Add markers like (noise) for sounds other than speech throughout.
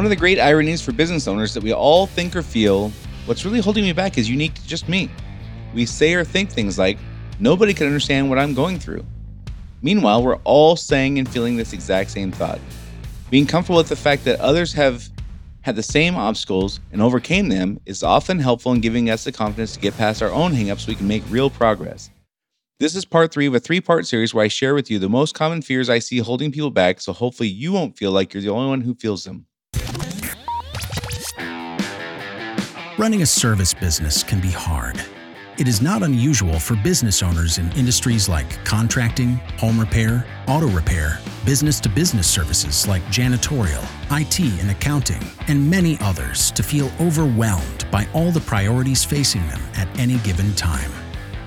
One of the great ironies for business owners that we all think or feel what's really holding me back is unique to just me. We say or think things like, nobody can understand what I'm going through. Meanwhile, we're all saying and feeling this exact same thought. Being comfortable with the fact that others have had the same obstacles and overcame them is often helpful in giving us the confidence to get past our own hangups so we can make real progress. This is part three of a three part series where I share with you the most common fears I see holding people back so hopefully you won't feel like you're the only one who feels them. Running a service business can be hard. It is not unusual for business owners in industries like contracting, home repair, auto repair, business to business services like janitorial, IT and accounting, and many others to feel overwhelmed by all the priorities facing them at any given time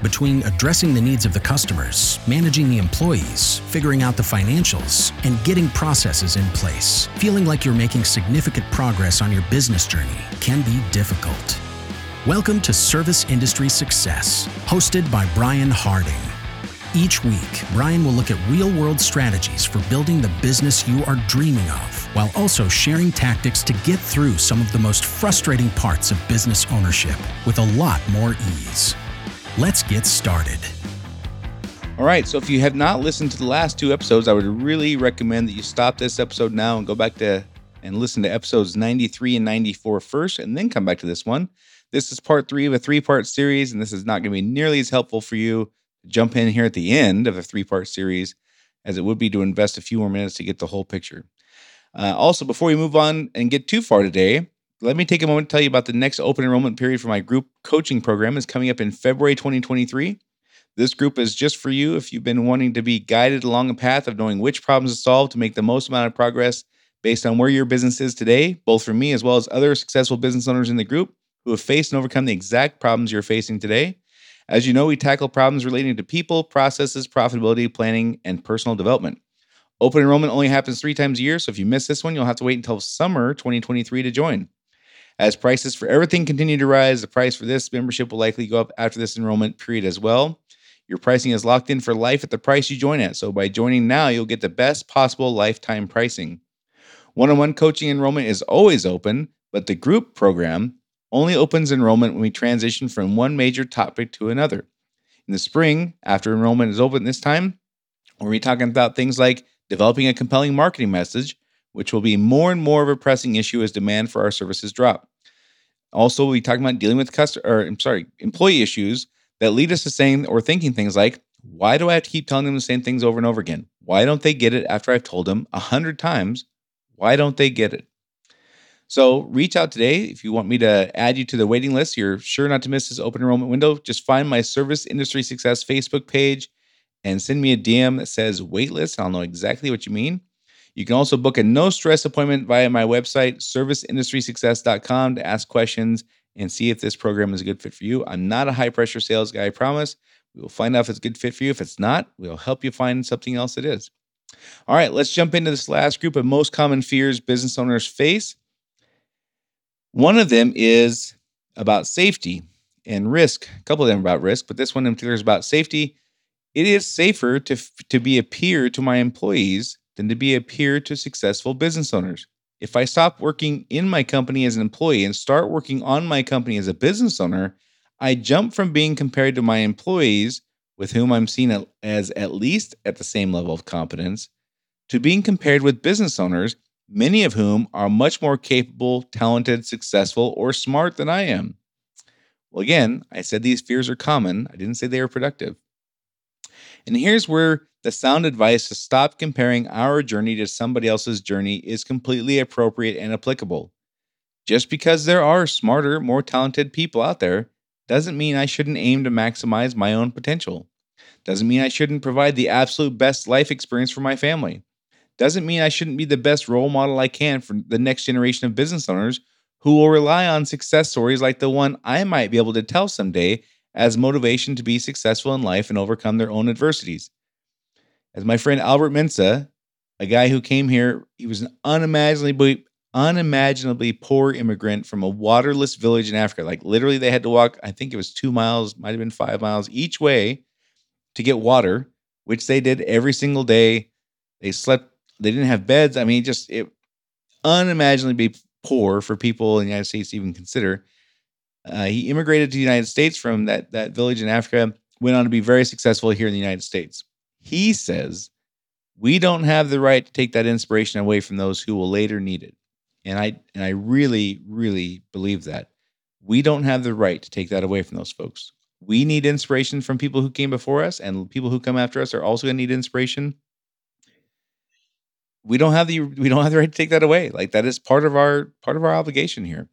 between addressing the needs of the customers, managing the employees, figuring out the financials, and getting processes in place, feeling like you're making significant progress on your business journey can be difficult. Welcome to Service Industry Success, hosted by Brian Harding. Each week, Brian will look at real world strategies for building the business you are dreaming of, while also sharing tactics to get through some of the most frustrating parts of business ownership with a lot more ease. Let's get started. All right, so if you have not listened to the last two episodes, I would really recommend that you stop this episode now and go back to and listen to episodes 93 and 94 first, and then come back to this one. This is part three of a three part series, and this is not going to be nearly as helpful for you to jump in here at the end of a three part series as it would be to invest a few more minutes to get the whole picture. Uh, also, before we move on and get too far today, let me take a moment to tell you about the next open enrollment period for my group coaching program is coming up in February 2023. This group is just for you if you've been wanting to be guided along a path of knowing which problems to solve to make the most amount of progress based on where your business is today, both for me as well as other successful business owners in the group who have faced and overcome the exact problems you're facing today. As you know, we tackle problems relating to people, processes, profitability, planning, and personal development. Open enrollment only happens three times a year, so if you miss this one, you'll have to wait until summer 2023 to join. As prices for everything continue to rise, the price for this membership will likely go up after this enrollment period as well. Your pricing is locked in for life at the price you join at. So by joining now, you'll get the best possible lifetime pricing. One on one coaching enrollment is always open, but the group program only opens enrollment when we transition from one major topic to another. In the spring, after enrollment is open this time, we'll be talking about things like developing a compelling marketing message, which will be more and more of a pressing issue as demand for our services drop. Also, we'll be talking about dealing with customer, or I'm sorry, employee issues that lead us to saying or thinking things like, "Why do I have to keep telling them the same things over and over again? Why don't they get it after I've told them a hundred times? Why don't they get it?" So reach out today if you want me to add you to the waiting list. You're sure not to miss this open enrollment window. Just find my Service Industry Success Facebook page and send me a DM that says waitlist. I'll know exactly what you mean. You can also book a no stress appointment via my website, serviceindustrysuccess.com, to ask questions and see if this program is a good fit for you. I'm not a high pressure sales guy, I promise. We will find out if it's a good fit for you. If it's not, we'll help you find something else that is. All right, let's jump into this last group of most common fears business owners face. One of them is about safety and risk. A couple of them about risk, but this one in particular is about safety. It is safer to, to be a peer to my employees than to be a peer to successful business owners. If I stop working in my company as an employee and start working on my company as a business owner, I jump from being compared to my employees, with whom I'm seen as at least at the same level of competence, to being compared with business owners, many of whom are much more capable, talented, successful, or smart than I am. Well, again, I said these fears are common. I didn't say they are productive. And here's where the sound advice to stop comparing our journey to somebody else's journey is completely appropriate and applicable. Just because there are smarter, more talented people out there doesn't mean I shouldn't aim to maximize my own potential. Doesn't mean I shouldn't provide the absolute best life experience for my family. Doesn't mean I shouldn't be the best role model I can for the next generation of business owners who will rely on success stories like the one I might be able to tell someday as motivation to be successful in life and overcome their own adversities. As my friend Albert Mensah, a guy who came here, he was an unimaginably unimaginably poor immigrant from a waterless village in Africa. Like literally they had to walk, I think it was 2 miles, might have been 5 miles each way to get water, which they did every single day. They slept they didn't have beds. I mean, just it unimaginably poor for people in the United States to even consider. Uh, he immigrated to the United States from that, that village in Africa, went on to be very successful here in the United States. He says, We don't have the right to take that inspiration away from those who will later need it. And I and I really, really believe that. We don't have the right to take that away from those folks. We need inspiration from people who came before us, and people who come after us are also going to need inspiration. We don't have the we don't have the right to take that away. Like that is part of our part of our obligation here.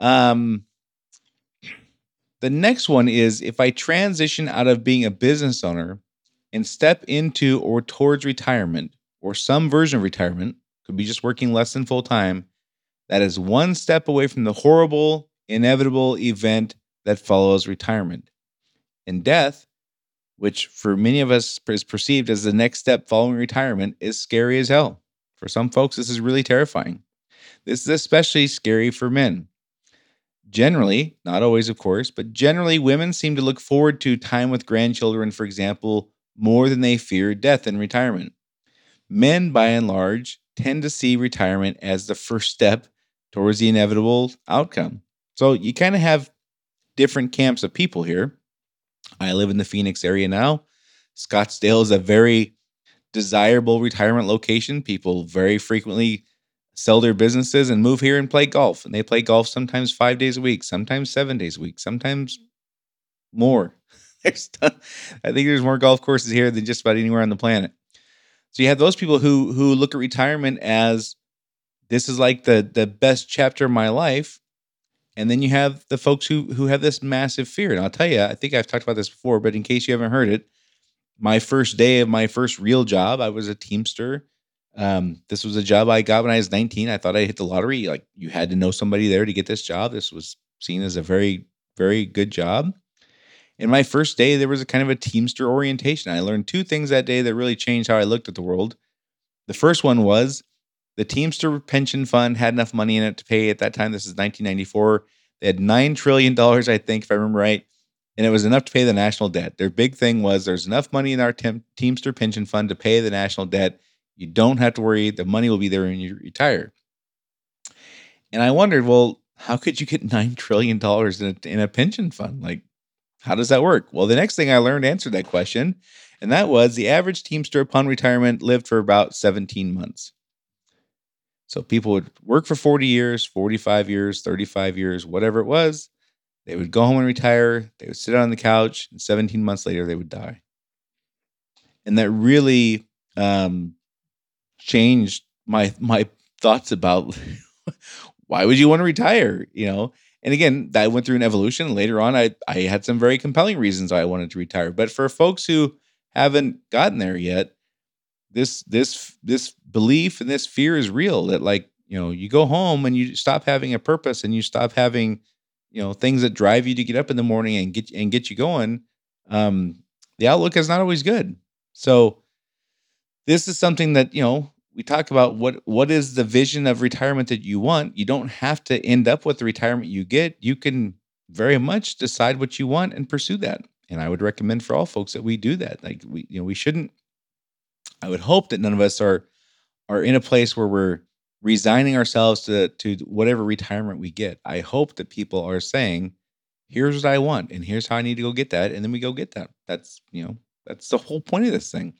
Um, the next one is if I transition out of being a business owner and step into or towards retirement or some version of retirement, could be just working less than full time, that is one step away from the horrible, inevitable event that follows retirement. And death, which for many of us is perceived as the next step following retirement, is scary as hell. For some folks, this is really terrifying. This is especially scary for men. Generally, not always, of course, but generally, women seem to look forward to time with grandchildren, for example, more than they fear death and retirement. Men, by and large, tend to see retirement as the first step towards the inevitable outcome. So you kind of have different camps of people here. I live in the Phoenix area now. Scottsdale is a very desirable retirement location. People very frequently sell their businesses and move here and play golf. And they play golf sometimes five days a week, sometimes seven days a week, sometimes more. I think there's more golf courses here than just about anywhere on the planet. So you have those people who who look at retirement as this is like the the best chapter of my life. And then you have the folks who who have this massive fear. And I'll tell you, I think I've talked about this before, but in case you haven't heard it, my first day of my first real job, I was a Teamster. Um, this was a job I got when I was 19. I thought I hit the lottery. Like you had to know somebody there to get this job. This was seen as a very, very good job. In my first day, there was a kind of a Teamster orientation. I learned two things that day that really changed how I looked at the world. The first one was the Teamster pension fund had enough money in it to pay at that time. This is 1994. They had $9 trillion, I think, if I remember right. And it was enough to pay the national debt. Their big thing was there's enough money in our Teamster pension fund to pay the national debt. You don't have to worry. The money will be there when you retire. And I wondered, well, how could you get $9 trillion in a, in a pension fund? Like, how does that work? Well, the next thing I learned answered that question, and that was the average Teamster upon retirement lived for about 17 months. So people would work for 40 years, 45 years, 35 years, whatever it was. They would go home and retire. They would sit on the couch, and 17 months later, they would die. And that really um, changed my my thoughts about (laughs) why would you want to retire? You know, and again, that went through an evolution. Later on, I I had some very compelling reasons why I wanted to retire. But for folks who haven't gotten there yet, this this this belief and this fear is real. That like you know, you go home and you stop having a purpose and you stop having you know things that drive you to get up in the morning and get and get you going. Um, the outlook is not always good. So this is something that you know we talk about what what is the vision of retirement that you want. You don't have to end up with the retirement you get. You can very much decide what you want and pursue that. And i would recommend for all folks that we do that. Like we you know we shouldn't i would hope that none of us are are in a place where we're resigning ourselves to to whatever retirement we get. I hope that people are saying here's what i want and here's how i need to go get that and then we go get that. That's you know that's the whole point of this thing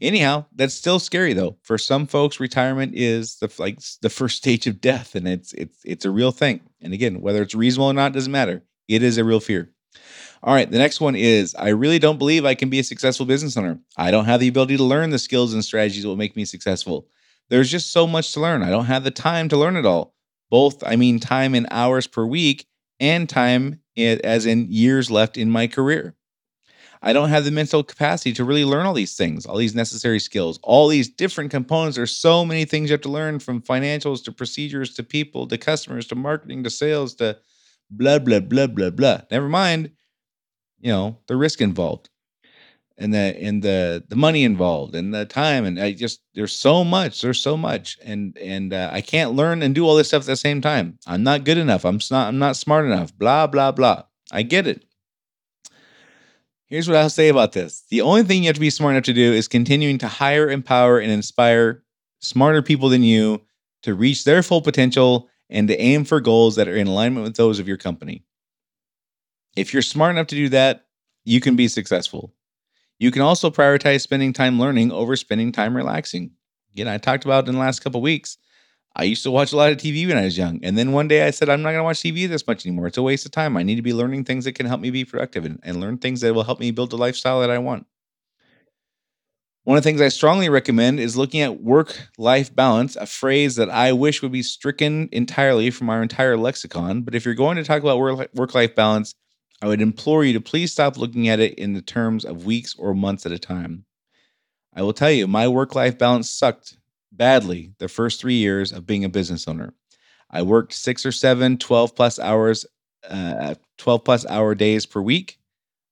Anyhow, that's still scary though. For some folks, retirement is the like the first stage of death, and it's it's it's a real thing. And again, whether it's reasonable or not doesn't matter. It is a real fear. All right, the next one is I really don't believe I can be a successful business owner. I don't have the ability to learn the skills and strategies that will make me successful. There's just so much to learn. I don't have the time to learn it all. Both, I mean, time in hours per week and time as in years left in my career. I don't have the mental capacity to really learn all these things, all these necessary skills, all these different components. There's so many things you have to learn from financials to procedures to people to customers to marketing to sales to blah, blah, blah, blah, blah. Never mind, you know, the risk involved and the and the the money involved and the time and I just there's so much there's so much and and uh, I can't learn and do all this stuff at the same time. I'm not good enough. I'm not I'm not smart enough. Blah blah blah. I get it. Here's what I'll say about this the only thing you have to be smart enough to do is continuing to hire, empower, and inspire smarter people than you to reach their full potential and to aim for goals that are in alignment with those of your company. If you're smart enough to do that, you can be successful. You can also prioritize spending time learning over spending time relaxing. Again, I talked about in the last couple weeks. I used to watch a lot of TV when I was young. And then one day I said, I'm not going to watch TV this much anymore. It's a waste of time. I need to be learning things that can help me be productive and, and learn things that will help me build the lifestyle that I want. One of the things I strongly recommend is looking at work life balance, a phrase that I wish would be stricken entirely from our entire lexicon. But if you're going to talk about work life balance, I would implore you to please stop looking at it in the terms of weeks or months at a time. I will tell you, my work life balance sucked badly the first three years of being a business owner. I worked six or seven, 12 plus hours, uh, 12 plus hour days per week.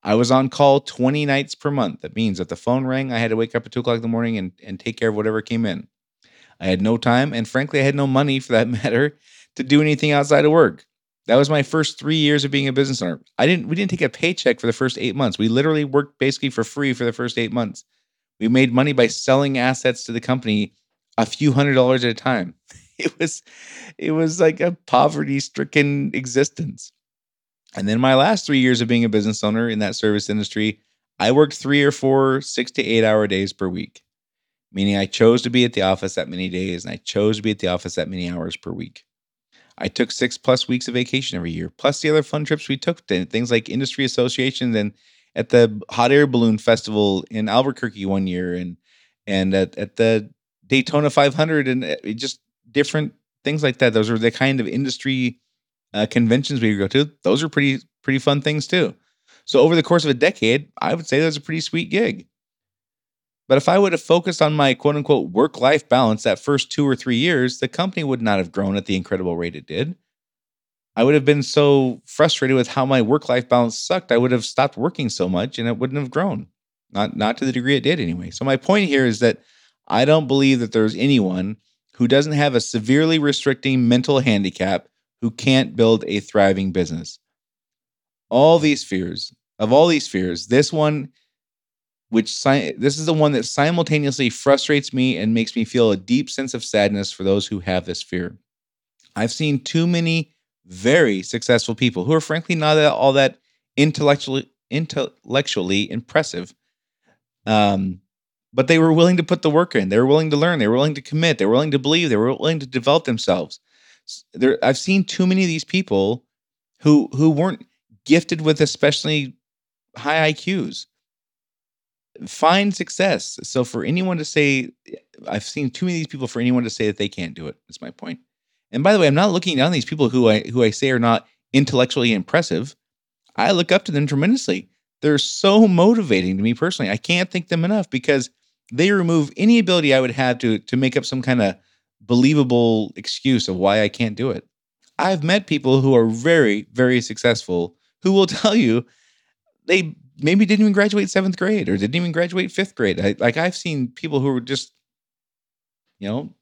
I was on call 20 nights per month. That means that the phone rang, I had to wake up at two o'clock in the morning and, and take care of whatever came in. I had no time, and frankly, I had no money for that (laughs) matter to do anything outside of work. That was my first three years of being a business owner. I didn't we didn't take a paycheck for the first eight months. We literally worked basically for free for the first eight months. We made money by selling assets to the company a few hundred dollars at a time. (laughs) It was it was like a poverty-stricken existence. And then my last three years of being a business owner in that service industry, I worked three or four six to eight hour days per week, meaning I chose to be at the office that many days and I chose to be at the office that many hours per week. I took six plus weeks of vacation every year, plus the other fun trips we took to things like industry associations and at the hot air balloon festival in Albuquerque one year and and at, at the Daytona 500 and uh, just different things like that. Those are the kind of industry uh, conventions we go to. Those are pretty pretty fun things too. So over the course of a decade, I would say that was a pretty sweet gig. But if I would have focused on my quote unquote work life balance that first two or three years, the company would not have grown at the incredible rate it did. I would have been so frustrated with how my work life balance sucked. I would have stopped working so much and it wouldn't have grown. Not not to the degree it did anyway. So my point here is that I don't believe that there's anyone who doesn't have a severely restricting mental handicap who can't build a thriving business. All these fears, of all these fears, this one which this is the one that simultaneously frustrates me and makes me feel a deep sense of sadness for those who have this fear. I've seen too many very successful people who are frankly not all that intellectually intellectually impressive. Um, but they were willing to put the work in. They were willing to learn. They were willing to commit. They were willing to believe. They were willing to develop themselves. There, I've seen too many of these people who who weren't gifted with especially high IQs find success. So for anyone to say, eh, I've seen too many of these people for anyone to say that they can't do it. That's my point. And by the way, I'm not looking down these people who I who I say are not intellectually impressive. I look up to them tremendously. They're so motivating to me personally. I can't thank them enough because they remove any ability I would have to to make up some kind of believable excuse of why I can't do it. I've met people who are very, very successful who will (laughs) tell you they maybe didn't even graduate seventh grade or didn't even graduate fifth grade. I, like I've seen people who were just, you know,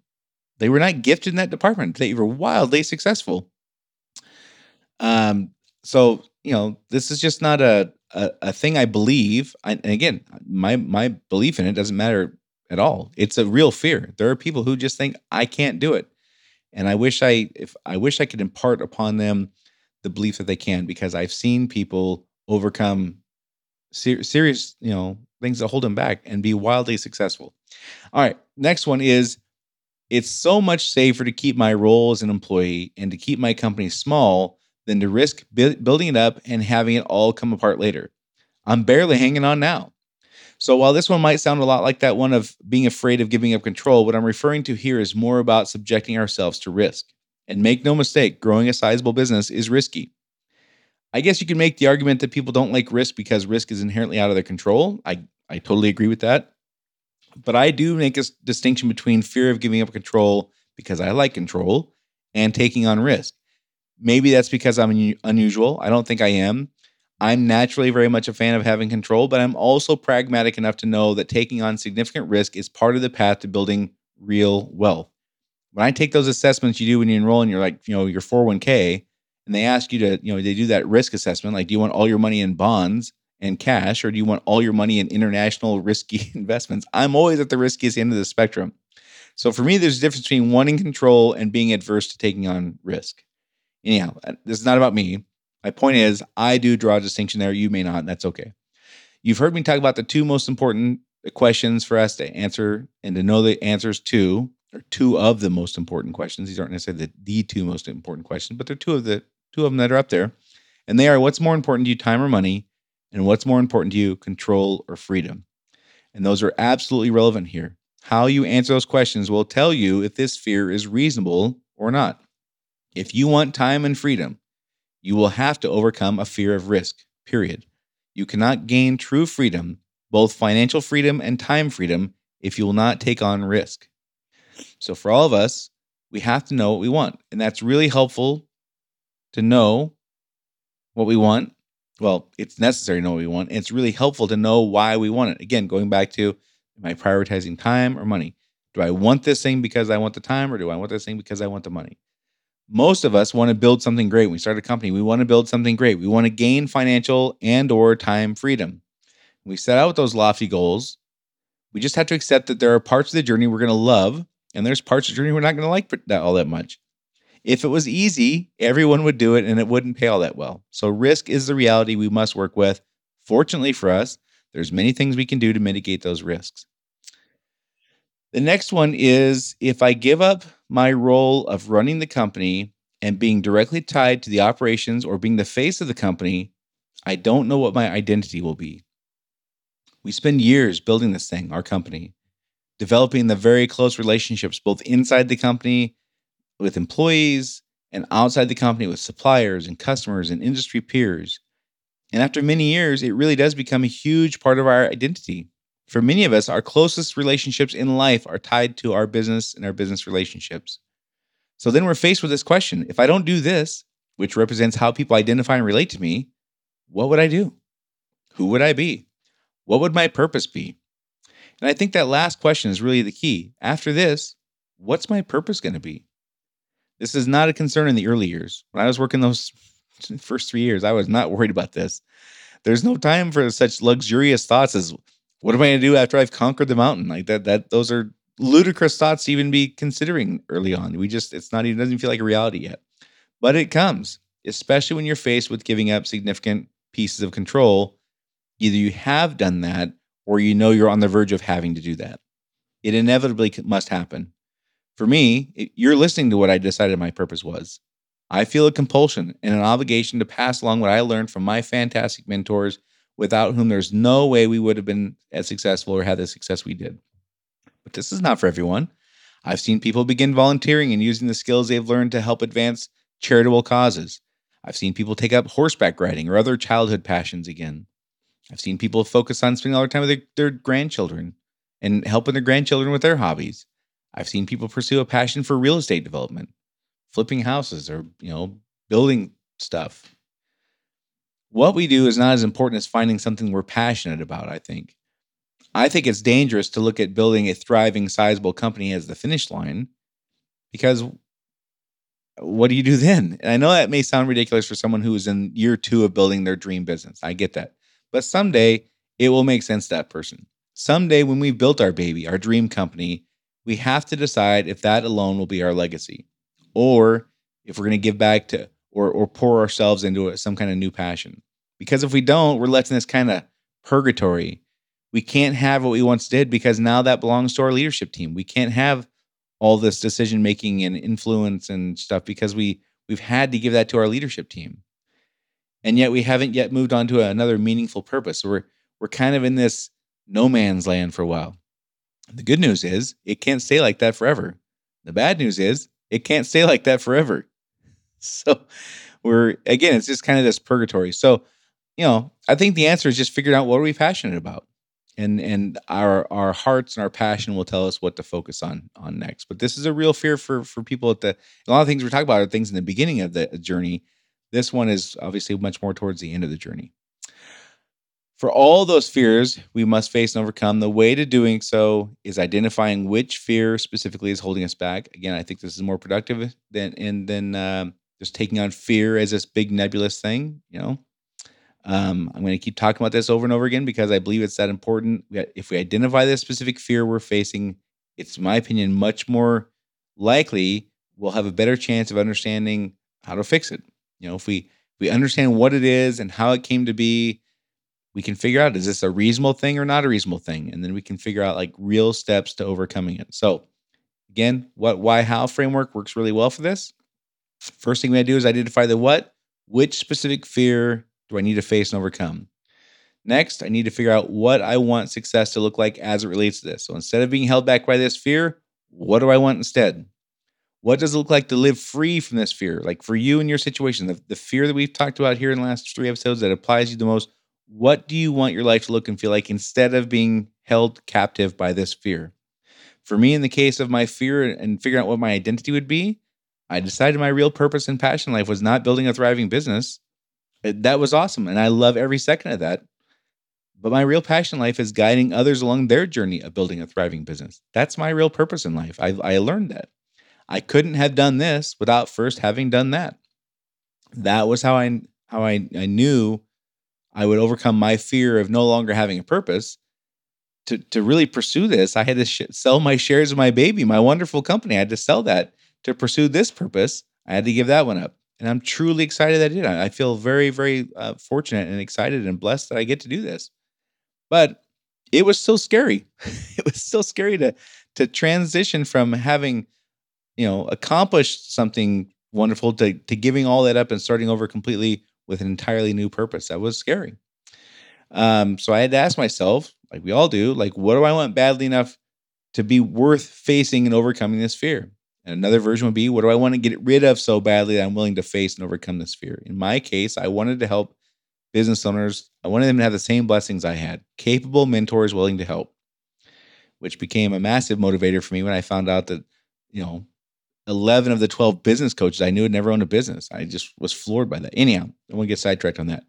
they were not gifted in that department. They were wildly successful. Um, so you know, this is just not a a, a thing I believe. And again, my my belief in it doesn't matter at all. It's a real fear. There are people who just think I can't do it, and I wish I if I wish I could impart upon them the belief that they can because I've seen people overcome ser- serious, you know, things that hold them back and be wildly successful. All right, next one is it's so much safer to keep my role as an employee and to keep my company small than to risk bu- building it up and having it all come apart later. I'm barely hanging on now. So while this one might sound a lot like that one of being afraid of giving up control, what I'm referring to here is more about subjecting ourselves to risk. And make no mistake, growing a sizable business is risky. I guess you can make the argument that people don't like risk because risk is inherently out of their control. I, I totally agree with that. But I do make a distinction between fear of giving up control because I like control and taking on risk. Maybe that's because I'm un- unusual. I don't think I am. I'm naturally very much a fan of having control, but I'm also pragmatic enough to know that taking on significant risk is part of the path to building real wealth. When I take those assessments you do when you enroll in your like, you know, your 401k, and they ask you to, you know, they do that risk assessment like, do you want all your money in bonds and cash or do you want all your money in international risky (laughs) investments? I'm always at the riskiest end of the spectrum. So for me, there's a difference between wanting control and being adverse to taking on risk. Anyhow, uh, this is not about me. My point is, I do draw a distinction there. You may not, and that's okay. You've heard me talk about the two most important questions for us to answer and to know the answers to, or two of the most important questions. These aren't necessarily the, the two most important questions, but they're two of the two of them that are up there. And they are what's more important to you, time or money, and what's more important to you, control or freedom. And those are absolutely relevant here. How you answer those questions will tell you if this fear is reasonable or not. If you want time and freedom, you will have to overcome a fear of risk, period. You cannot gain true freedom, both financial freedom and time freedom, if you will not take on risk. So, for all of us, we have to know what we want. And that's really helpful to know what we want. Well, it's necessary to know what we want. It's really helpful to know why we want it. Again, going back to am I prioritizing time or money? Do I want this thing because I want the time or do I want this thing because I want the money? Most of us want to build something great. We start a company, we want to build something great. We want to gain financial and or time freedom. we set out with those lofty goals. We just have to accept that there are parts of the journey we're going to love and there's parts of the journey we're not going to like that all that much. If it was easy, everyone would do it and it wouldn't pay all that well. So risk is the reality we must work with. Fortunately for us, there's many things we can do to mitigate those risks. The next one is if I give up my role of running the company and being directly tied to the operations or being the face of the company, I don't know what my identity will be. We spend years building this thing, our company, developing the very close relationships both inside the company with employees and outside the company with suppliers and customers and industry peers. And after many years, it really does become a huge part of our identity. For many of us, our closest relationships in life are tied to our business and our business relationships. So then we're faced with this question if I don't do this, which represents how people identify and relate to me, what would I do? Who would I be? What would my purpose be? And I think that last question is really the key. After this, what's my purpose going to be? This is not a concern in the early years. When I was working those (laughs) first three years, I was not worried about this. There's no time for such luxurious thoughts as what am I going to do after I've conquered the mountain? Like that, that those are ludicrous thoughts to even be considering early on. We just, it's not even, doesn't feel like a reality yet. But it comes, especially when you're faced with giving up significant pieces of control. Either you have done that or you know you're on the verge of having to do that. It inevitably must happen. For me, you're listening to what I decided my purpose was. I feel a compulsion and an obligation to pass along what I learned from my fantastic mentors without whom there's no way we would have been as successful or had the success we did. But this is not for everyone. I've seen people begin volunteering and using the skills they've learned to help advance charitable causes. I've seen people take up horseback riding or other childhood passions again. I've seen people focus on spending all their time with their, their grandchildren and helping their grandchildren with their hobbies. I've seen people pursue a passion for real estate development, flipping houses or, you know, building stuff, what we do is not as important as finding something we're passionate about, I think. I think it's dangerous to look at building a thriving, sizable company as the finish line because what do you do then? And I know that may sound ridiculous for someone who is in year two of building their dream business. I get that. But someday it will make sense to that person. Someday when we've built our baby, our dream company, we have to decide if that alone will be our legacy or if we're going to give back to or, or pour ourselves into some kind of new passion. Because if we don't, we're left in this kind of purgatory. We can't have what we once did because now that belongs to our leadership team. We can't have all this decision making and influence and stuff because we we've had to give that to our leadership team. And yet we haven't yet moved on to another meaningful purpose. So we're we're kind of in this no man's land for a while. The good news is it can't stay like that forever. The bad news is it can't stay like that forever. (laughs) So we're again, it's just kind of this purgatory. So you know, I think the answer is just figuring out what are we passionate about. And and our our hearts and our passion will tell us what to focus on on next. But this is a real fear for for people at the a lot of things we're talking about are things in the beginning of the journey. This one is obviously much more towards the end of the journey. For all those fears we must face and overcome, the way to doing so is identifying which fear specifically is holding us back. Again, I think this is more productive than and than um, just taking on fear as this big nebulous thing. You know, um, I'm going to keep talking about this over and over again because I believe it's that important. If we identify this specific fear we're facing, it's, my opinion, much more likely we'll have a better chance of understanding how to fix it. You know, if we if we understand what it is and how it came to be, we can figure out is this a reasonable thing or not a reasonable thing, and then we can figure out like real steps to overcoming it. So, again, what, why, how framework works really well for this. First thing we do is identify the what, which specific fear do I need to face and overcome. Next, I need to figure out what I want success to look like as it relates to this. So instead of being held back by this fear, what do I want instead? What does it look like to live free from this fear? Like for you and your situation, the, the fear that we've talked about here in the last three episodes that applies to you the most. What do you want your life to look and feel like instead of being held captive by this fear? For me, in the case of my fear and figuring out what my identity would be, I decided my real purpose and passion life was not building a thriving business. Uh, that was awesome. And I love every second of that. But my real passion life is guiding others along their journey of building a thriving business. That's my real purpose in life. I, I learned that. I couldn't have done this without first having done that. That was how I how I, I knew I would overcome my fear of no longer having a purpose. To, to really pursue this, I had to sh- sell my shares of my baby, my wonderful company. I had to sell that to pursue this purpose. I had to give that one up. And I'm truly excited that I did. I feel very, very uh, fortunate and excited and blessed that I get to do this. But it was still scary. (laughs) it was still scary to to transition from having, you know, accomplished something wonderful to to giving all that up and starting over completely with an entirely new purpose. That was scary. Um, so I had to ask myself, like we all do, like, what do I want badly enough to be worth facing and overcoming this fear? And another version would be, what do I want to get rid of so badly that I'm willing to face and overcome this fear? In my case, I wanted to help business owners. I wanted them to have the same blessings I had capable mentors willing to help, which became a massive motivator for me when I found out that, you know, 11 of the 12 business coaches I knew had never owned a business. I just was floored by that. Anyhow, I won't get sidetracked on that.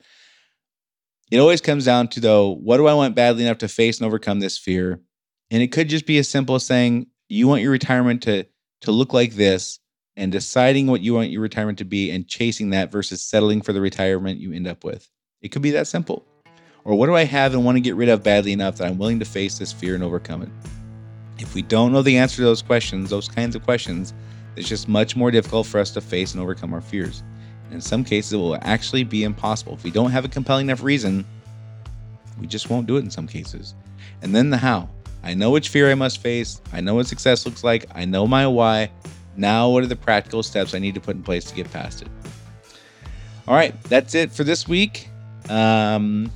It always comes down to, though, what do I want badly enough to face and overcome this fear? And it could just be as simple as saying, you want your retirement to, to look like this and deciding what you want your retirement to be and chasing that versus settling for the retirement you end up with. It could be that simple. Or what do I have and want to get rid of badly enough that I'm willing to face this fear and overcome it? If we don't know the answer to those questions, those kinds of questions, it's just much more difficult for us to face and overcome our fears. And in some cases, it will actually be impossible. If we don't have a compelling enough reason, we just won't do it in some cases. And then the how. I know which fear I must face. I know what success looks like. I know my why. Now, what are the practical steps I need to put in place to get past it? All right, that's it for this week. Um,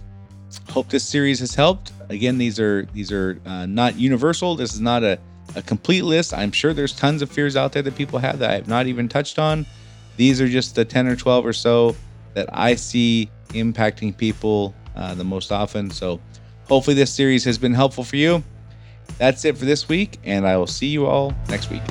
hope this series has helped. Again, these are these are uh, not universal. This is not a, a complete list. I'm sure there's tons of fears out there that people have that I have not even touched on. These are just the 10 or 12 or so that I see impacting people uh, the most often. So hopefully this series has been helpful for you. That's it for this week, and I will see you all next week.